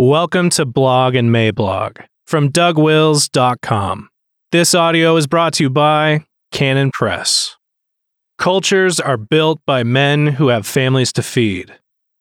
Welcome to Blog and Mablog from DougWils.com. This audio is brought to you by Canon Press. Cultures are built by men who have families to feed.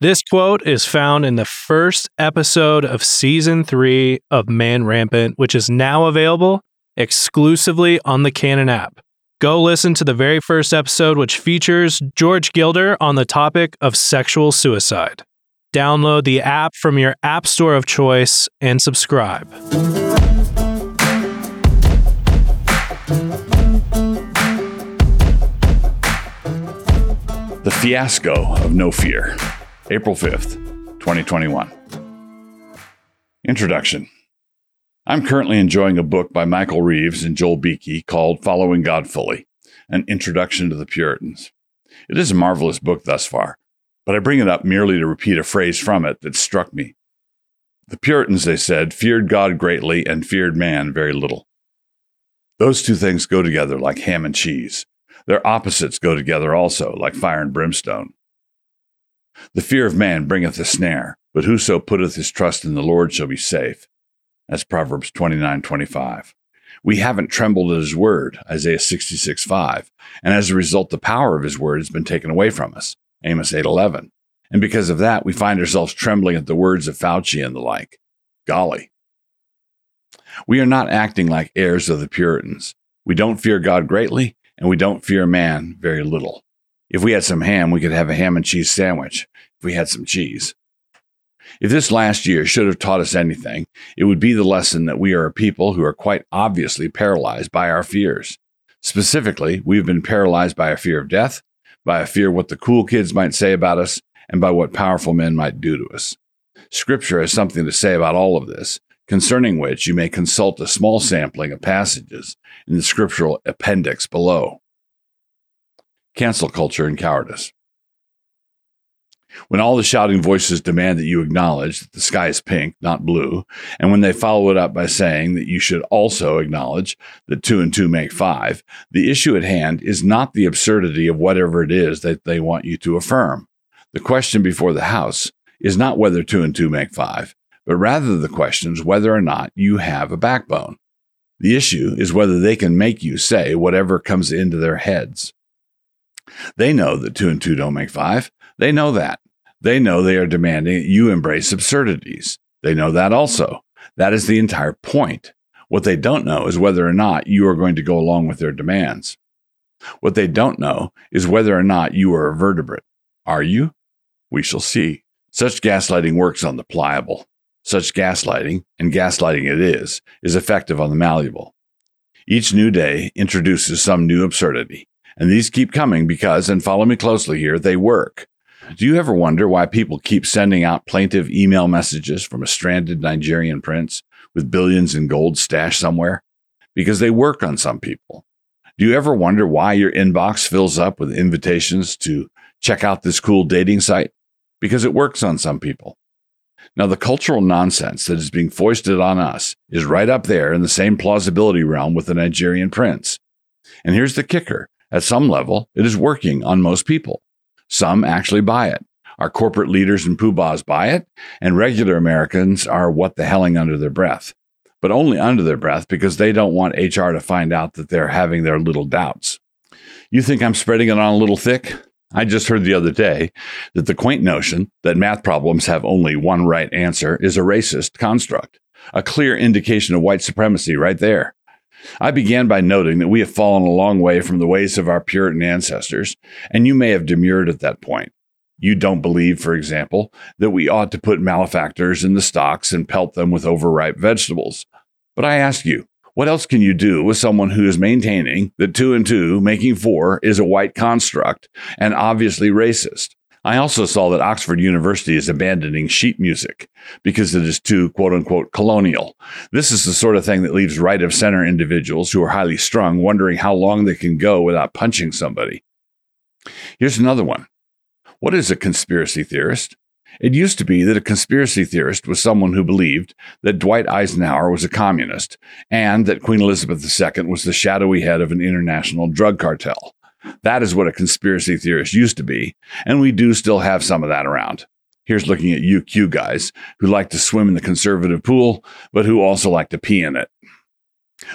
This quote is found in the first episode of season three of Man Rampant, which is now available exclusively on the Canon app. Go listen to the very first episode, which features George Gilder on the topic of sexual suicide. Download the app from your app store of choice and subscribe. The Fiasco of No Fear, April 5th, 2021. Introduction I'm currently enjoying a book by Michael Reeves and Joel Beeke called Following God Fully An Introduction to the Puritans. It is a marvelous book thus far, but I bring it up merely to repeat a phrase from it that struck me. The Puritans, they said, feared God greatly and feared man very little. Those two things go together like ham and cheese. Their opposites go together also, like fire and brimstone. The fear of man bringeth a snare, but whoso putteth his trust in the Lord shall be safe. That's Proverbs 29 25. We haven't trembled at his word, Isaiah 66 5. And as a result, the power of his word has been taken away from us, Amos 8:11. And because of that, we find ourselves trembling at the words of Fauci and the like. Golly. We are not acting like heirs of the Puritans. We don't fear God greatly, and we don't fear man very little. If we had some ham, we could have a ham and cheese sandwich if we had some cheese. If this last year should have taught us anything, it would be the lesson that we are a people who are quite obviously paralyzed by our fears. Specifically, we've been paralyzed by a fear of death, by a fear what the cool kids might say about us, and by what powerful men might do to us. Scripture has something to say about all of this, concerning which you may consult a small sampling of passages in the scriptural appendix below. Cancel culture and cowardice. When all the shouting voices demand that you acknowledge that the sky is pink, not blue, and when they follow it up by saying that you should also acknowledge that two and two make five, the issue at hand is not the absurdity of whatever it is that they want you to affirm. The question before the House is not whether two and two make five, but rather the question is whether or not you have a backbone. The issue is whether they can make you say whatever comes into their heads. They know that two and two don't make five. They know that. They know they are demanding that you embrace absurdities. They know that also. That is the entire point. What they don't know is whether or not you are going to go along with their demands. What they don't know is whether or not you are a vertebrate. Are you? We shall see. Such gaslighting works on the pliable. Such gaslighting, and gaslighting it is, is effective on the malleable. Each new day introduces some new absurdity, and these keep coming because, and follow me closely here, they work. Do you ever wonder why people keep sending out plaintive email messages from a stranded Nigerian prince with billions in gold stashed somewhere? Because they work on some people. Do you ever wonder why your inbox fills up with invitations to check out this cool dating site? Because it works on some people. Now, the cultural nonsense that is being foisted on us is right up there in the same plausibility realm with the Nigerian prince. And here's the kicker at some level, it is working on most people. Some actually buy it. Our corporate leaders and poobahs buy it, and regular Americans are what the helling under their breath, but only under their breath because they don't want HR to find out that they're having their little doubts. You think I'm spreading it on a little thick? I just heard the other day that the quaint notion that math problems have only one right answer is a racist construct, a clear indication of white supremacy right there. I began by noting that we have fallen a long way from the ways of our Puritan ancestors, and you may have demurred at that point. You don't believe, for example, that we ought to put malefactors in the stocks and pelt them with overripe vegetables. But I ask you, what else can you do with someone who is maintaining that two and two making four is a white construct and obviously racist? I also saw that Oxford University is abandoning sheet music because it is too quote unquote colonial. This is the sort of thing that leaves right of center individuals who are highly strung wondering how long they can go without punching somebody. Here's another one. What is a conspiracy theorist? It used to be that a conspiracy theorist was someone who believed that Dwight Eisenhower was a communist and that Queen Elizabeth II was the shadowy head of an international drug cartel. That is what a conspiracy theorist used to be, and we do still have some of that around. Here's looking at you Q guys who like to swim in the conservative pool, but who also like to pee in it.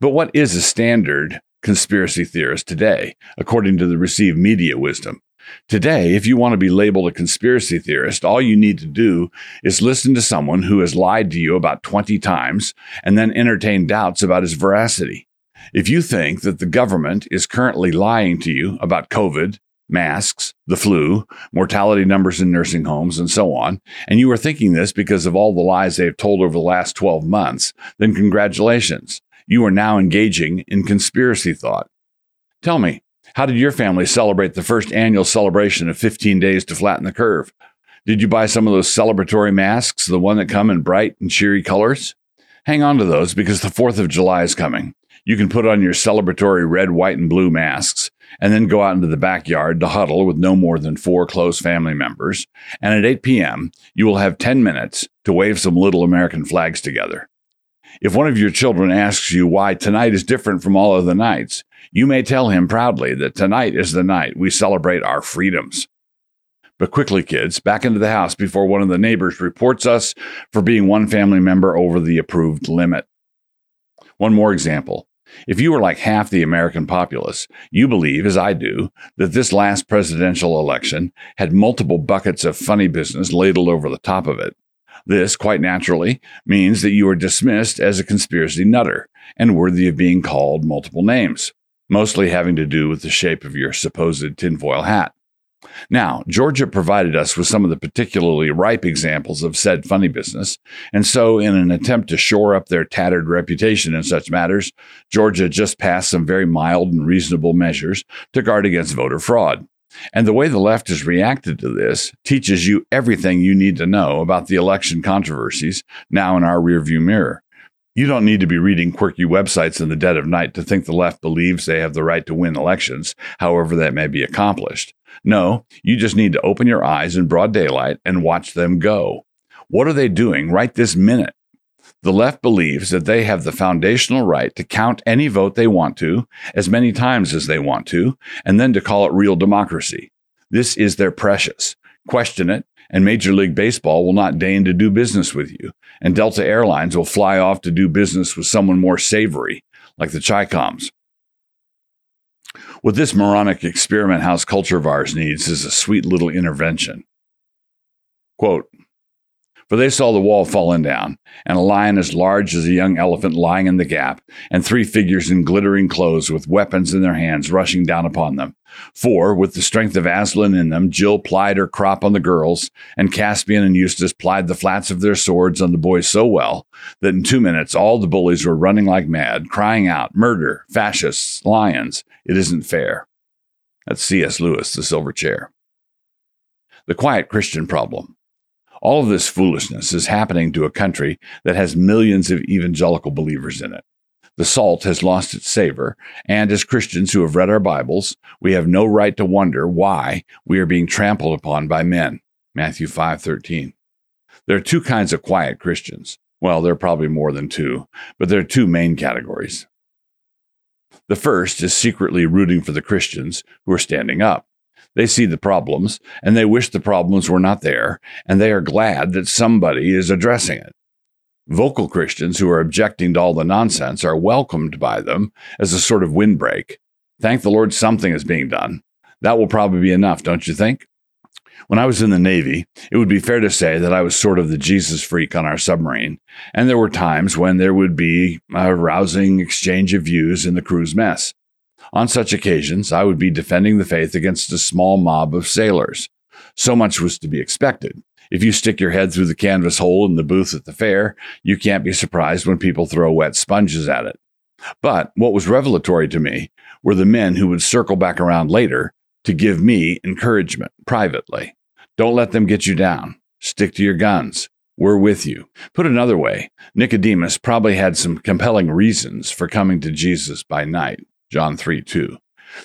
But what is a standard conspiracy theorist today, according to the received media wisdom? Today, if you want to be labeled a conspiracy theorist, all you need to do is listen to someone who has lied to you about 20 times and then entertain doubts about his veracity. If you think that the government is currently lying to you about COVID, masks, the flu, mortality numbers in nursing homes, and so on, and you are thinking this because of all the lies they've told over the last 12 months, then congratulations. You are now engaging in conspiracy thought. Tell me, how did your family celebrate the first annual celebration of 15 days to flatten the curve? Did you buy some of those celebratory masks, the one that come in bright and cheery colors? Hang on to those because the 4th of July is coming. You can put on your celebratory red, white, and blue masks and then go out into the backyard to huddle with no more than four close family members. And at 8 p.m., you will have 10 minutes to wave some little American flags together. If one of your children asks you why tonight is different from all other nights, you may tell him proudly that tonight is the night we celebrate our freedoms. But quickly, kids, back into the house before one of the neighbors reports us for being one family member over the approved limit. One more example. If you were like half the American populace, you believe, as I do, that this last presidential election had multiple buckets of funny business ladled over the top of it. This, quite naturally, means that you are dismissed as a conspiracy nutter and worthy of being called multiple names, mostly having to do with the shape of your supposed tinfoil hat. Now, Georgia provided us with some of the particularly ripe examples of said funny business, and so, in an attempt to shore up their tattered reputation in such matters, Georgia just passed some very mild and reasonable measures to guard against voter fraud. And the way the left has reacted to this teaches you everything you need to know about the election controversies now in our rearview mirror. You don't need to be reading quirky websites in the dead of night to think the left believes they have the right to win elections, however that may be accomplished. No, you just need to open your eyes in broad daylight and watch them go. What are they doing right this minute? The left believes that they have the foundational right to count any vote they want to, as many times as they want to, and then to call it real democracy. This is their precious. Question it, and Major League Baseball will not deign to do business with you, and Delta Airlines will fly off to do business with someone more savory, like the Chicoms. What this moronic experiment house culture of ours needs is a sweet little intervention. Quote, for they saw the wall falling down, and a lion as large as a young elephant lying in the gap, and three figures in glittering clothes with weapons in their hands rushing down upon them. For, with the strength of Aslan in them, Jill plied her crop on the girls, and Caspian and Eustace plied the flats of their swords on the boys so well that in two minutes all the bullies were running like mad, crying out, Murder, fascists, lions, it isn't fair. That's C.S. Lewis, The Silver Chair. The Quiet Christian Problem. All of this foolishness is happening to a country that has millions of evangelical believers in it. The salt has lost its savor, and as Christians who have read our Bibles, we have no right to wonder why we are being trampled upon by men. Matthew 5:13. There are two kinds of quiet Christians. Well, there are probably more than two, but there are two main categories. The first is secretly rooting for the Christians who are standing up. They see the problems and they wish the problems were not there, and they are glad that somebody is addressing it. Vocal Christians who are objecting to all the nonsense are welcomed by them as a sort of windbreak. Thank the Lord something is being done. That will probably be enough, don't you think? When I was in the Navy, it would be fair to say that I was sort of the Jesus freak on our submarine, and there were times when there would be a rousing exchange of views in the crew's mess. On such occasions, I would be defending the faith against a small mob of sailors. So much was to be expected. If you stick your head through the canvas hole in the booth at the fair, you can't be surprised when people throw wet sponges at it. But what was revelatory to me were the men who would circle back around later to give me encouragement privately. Don't let them get you down. Stick to your guns. We're with you. Put another way, Nicodemus probably had some compelling reasons for coming to Jesus by night. John 3 2.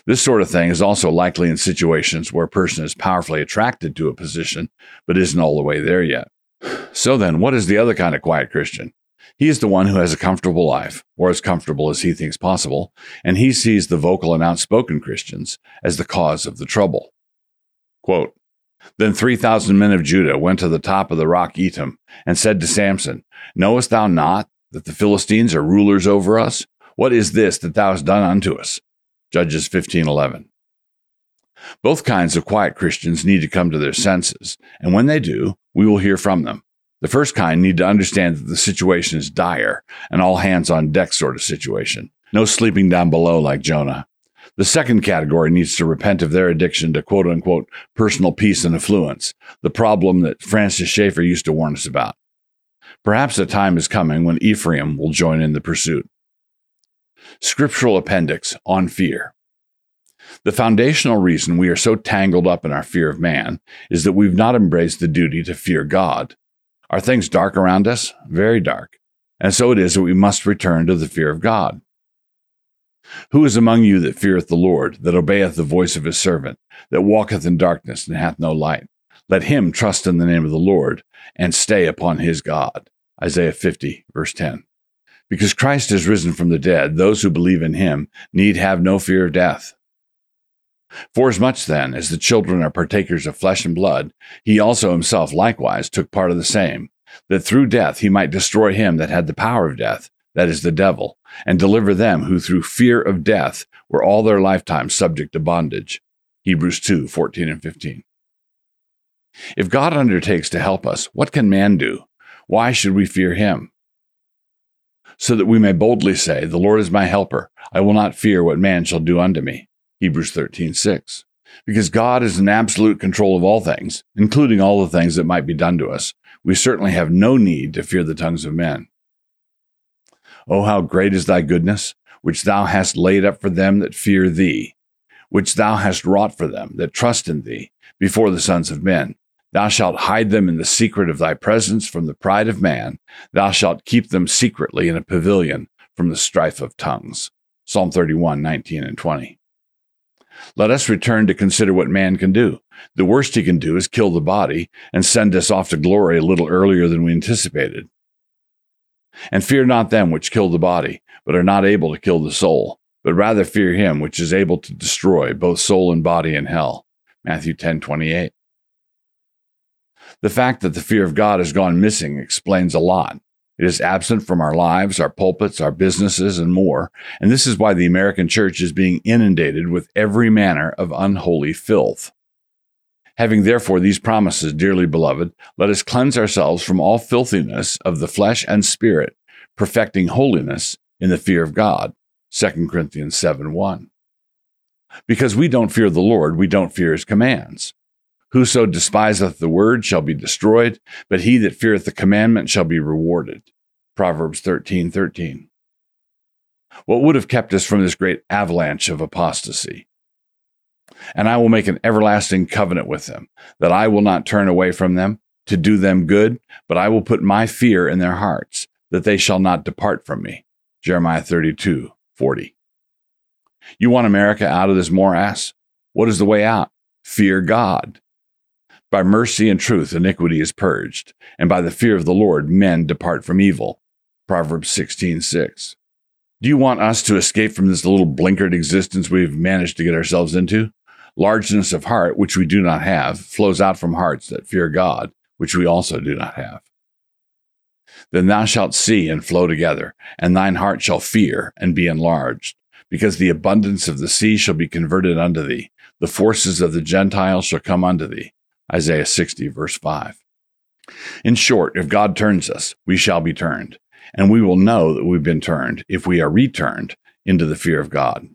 This sort of thing is also likely in situations where a person is powerfully attracted to a position, but isn't all the way there yet. So then, what is the other kind of quiet Christian? He is the one who has a comfortable life, or as comfortable as he thinks possible, and he sees the vocal and outspoken Christians as the cause of the trouble. Quote, Then 3,000 men of Judah went to the top of the rock Etam and said to Samson, Knowest thou not that the Philistines are rulers over us? What is this that thou hast done unto us? Judges 15:11. Both kinds of quiet Christians need to come to their senses, and when they do, we will hear from them. The first kind need to understand that the situation is dire, an all hands on deck sort of situation. No sleeping down below like Jonah. The second category needs to repent of their addiction to quote unquote personal peace and affluence, the problem that Francis Schaeffer used to warn us about. Perhaps a time is coming when Ephraim will join in the pursuit. Scriptural appendix on fear. The foundational reason we are so tangled up in our fear of man is that we've not embraced the duty to fear God. Are things dark around us? Very dark. And so it is that we must return to the fear of God. Who is among you that feareth the Lord, that obeyeth the voice of his servant, that walketh in darkness and hath no light? Let him trust in the name of the Lord and stay upon his God. Isaiah 50, verse 10. Because Christ is risen from the dead, those who believe in him need have no fear of death. Forasmuch then as the children are partakers of flesh and blood, he also himself likewise took part of the same, that through death he might destroy him that had the power of death, that is the devil, and deliver them who through fear of death were all their lifetime subject to bondage. Hebrews 2 14 and 15. If God undertakes to help us, what can man do? Why should we fear him? So that we may boldly say, The Lord is my helper. I will not fear what man shall do unto me. Hebrews 13 6. Because God is in absolute control of all things, including all the things that might be done to us, we certainly have no need to fear the tongues of men. Oh, how great is thy goodness, which thou hast laid up for them that fear thee, which thou hast wrought for them that trust in thee before the sons of men. Thou shalt hide them in the secret of thy presence from the pride of man. Thou shalt keep them secretly in a pavilion from the strife of tongues. Psalm 31, 19 and 20. Let us return to consider what man can do. The worst he can do is kill the body and send us off to glory a little earlier than we anticipated. And fear not them which kill the body, but are not able to kill the soul, but rather fear him which is able to destroy both soul and body in hell. Matthew 10 28. The fact that the fear of God has gone missing explains a lot. It is absent from our lives, our pulpits, our businesses, and more. And this is why the American church is being inundated with every manner of unholy filth. Having therefore these promises, dearly beloved, let us cleanse ourselves from all filthiness of the flesh and spirit, perfecting holiness in the fear of God. 2 Corinthians 7 1. Because we don't fear the Lord, we don't fear his commands. Whoso despiseth the word shall be destroyed, but he that feareth the commandment shall be rewarded. Proverbs 13 13. What would have kept us from this great avalanche of apostasy? And I will make an everlasting covenant with them, that I will not turn away from them to do them good, but I will put my fear in their hearts, that they shall not depart from me. Jeremiah 32, 40. You want America out of this morass? What is the way out? Fear God. By mercy and truth, iniquity is purged, and by the fear of the Lord, men depart from evil. Proverbs 16, 6. Do you want us to escape from this little blinkered existence we've managed to get ourselves into? Largeness of heart, which we do not have, flows out from hearts that fear God, which we also do not have. Then thou shalt see and flow together, and thine heart shall fear and be enlarged, because the abundance of the sea shall be converted unto thee, the forces of the Gentiles shall come unto thee. Isaiah 60, verse 5. In short, if God turns us, we shall be turned, and we will know that we've been turned if we are returned into the fear of God.